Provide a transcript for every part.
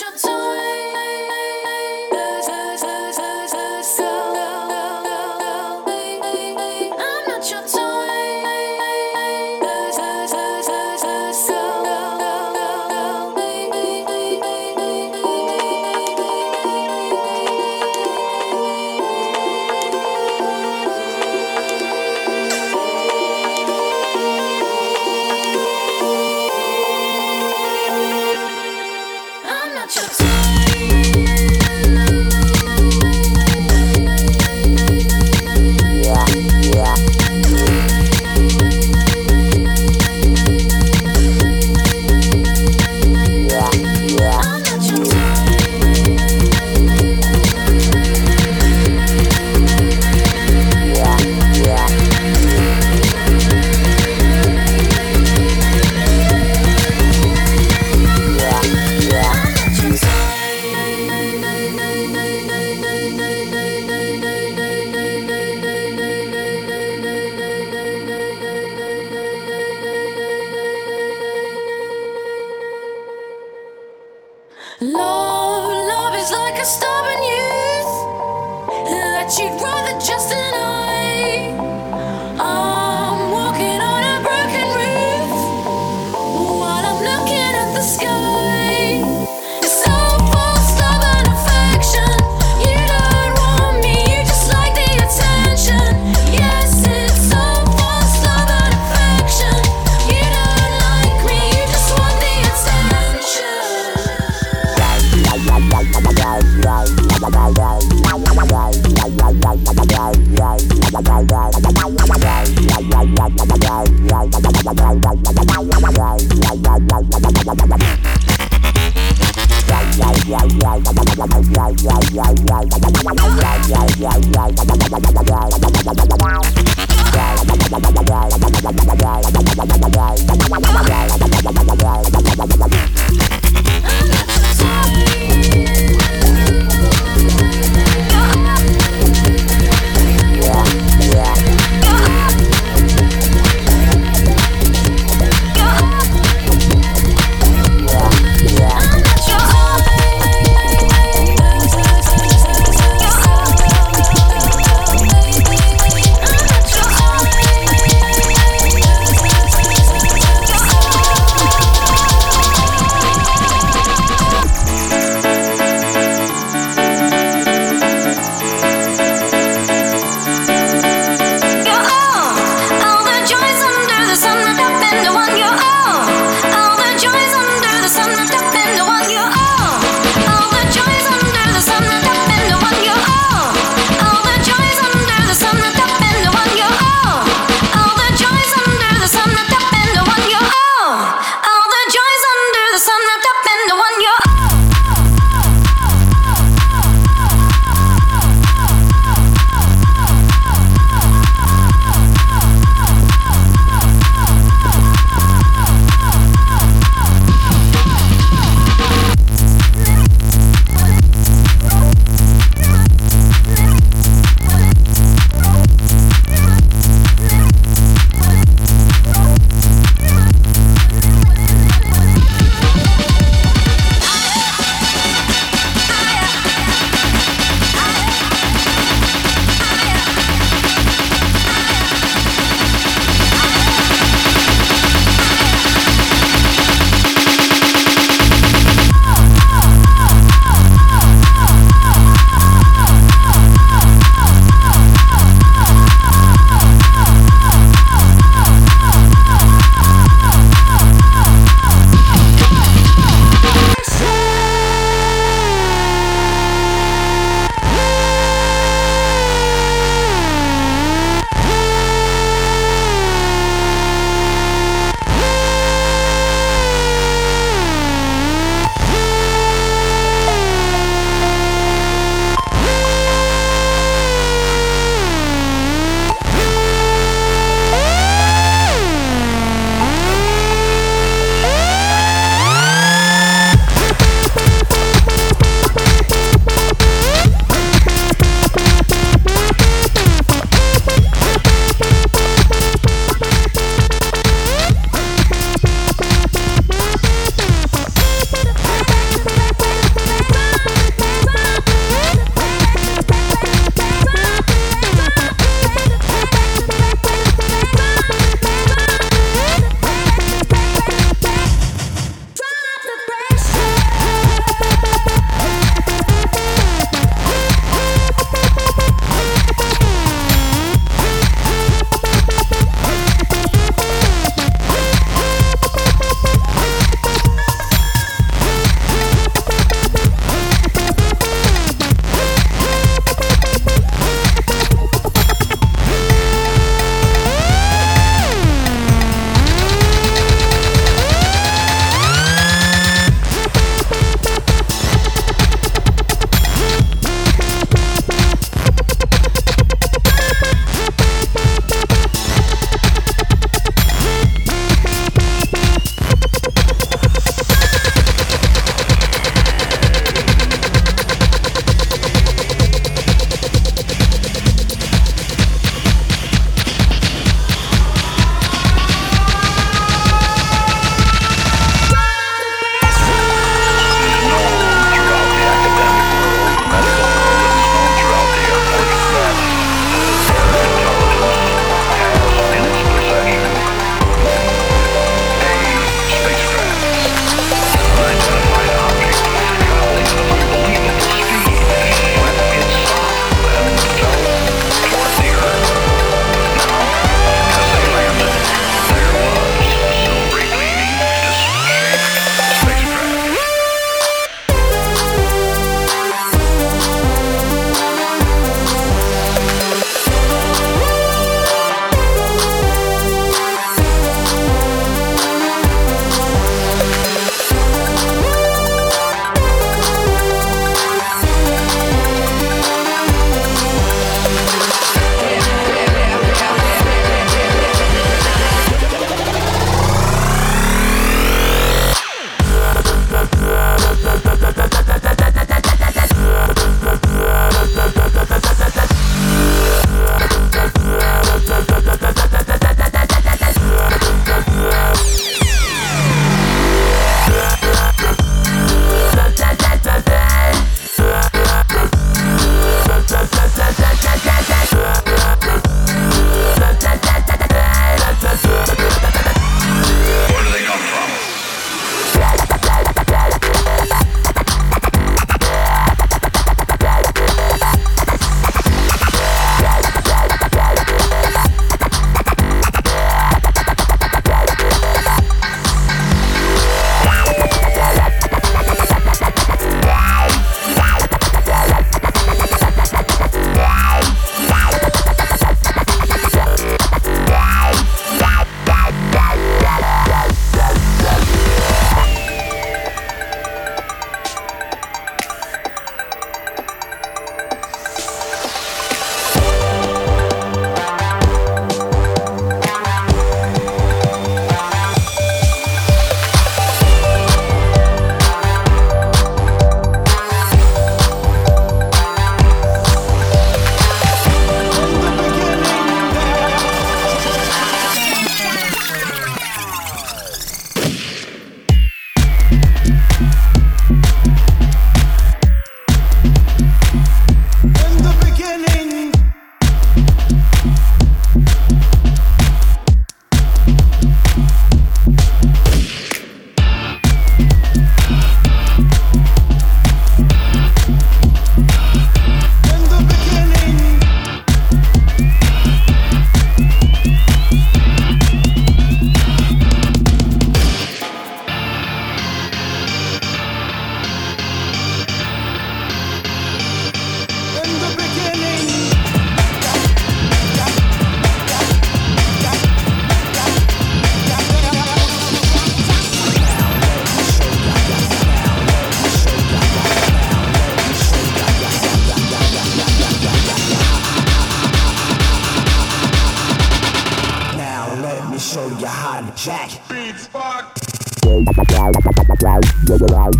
what you're. Love, love is like a stubborn youth that you Sorry.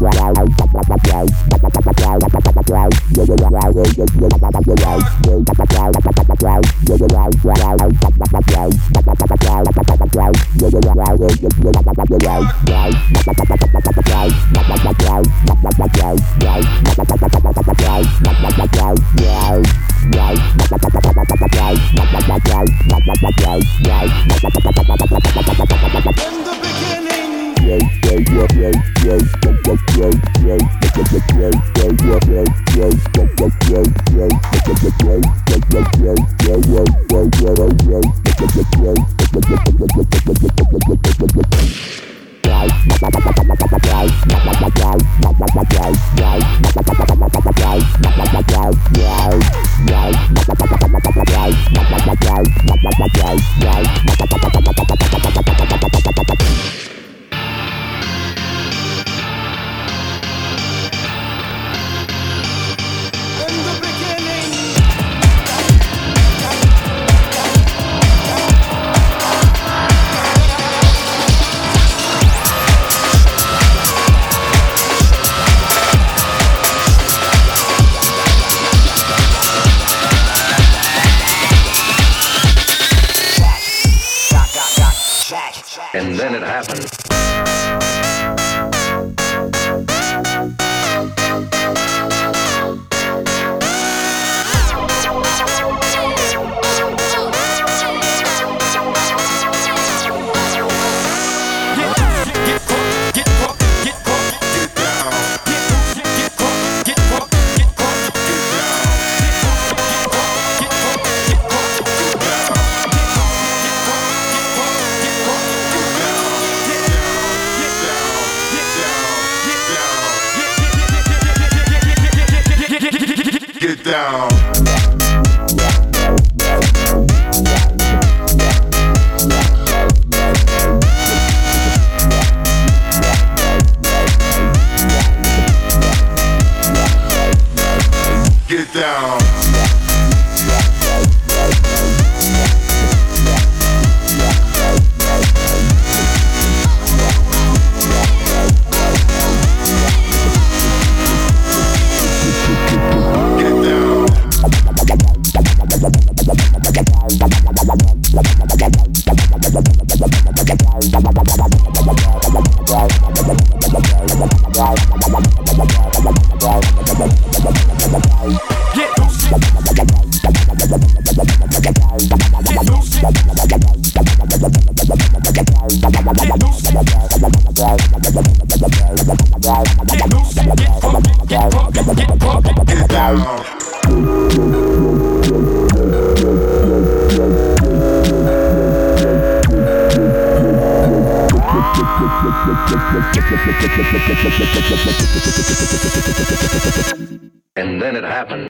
Wow. wow, wow, wow. Wow. And then it happened.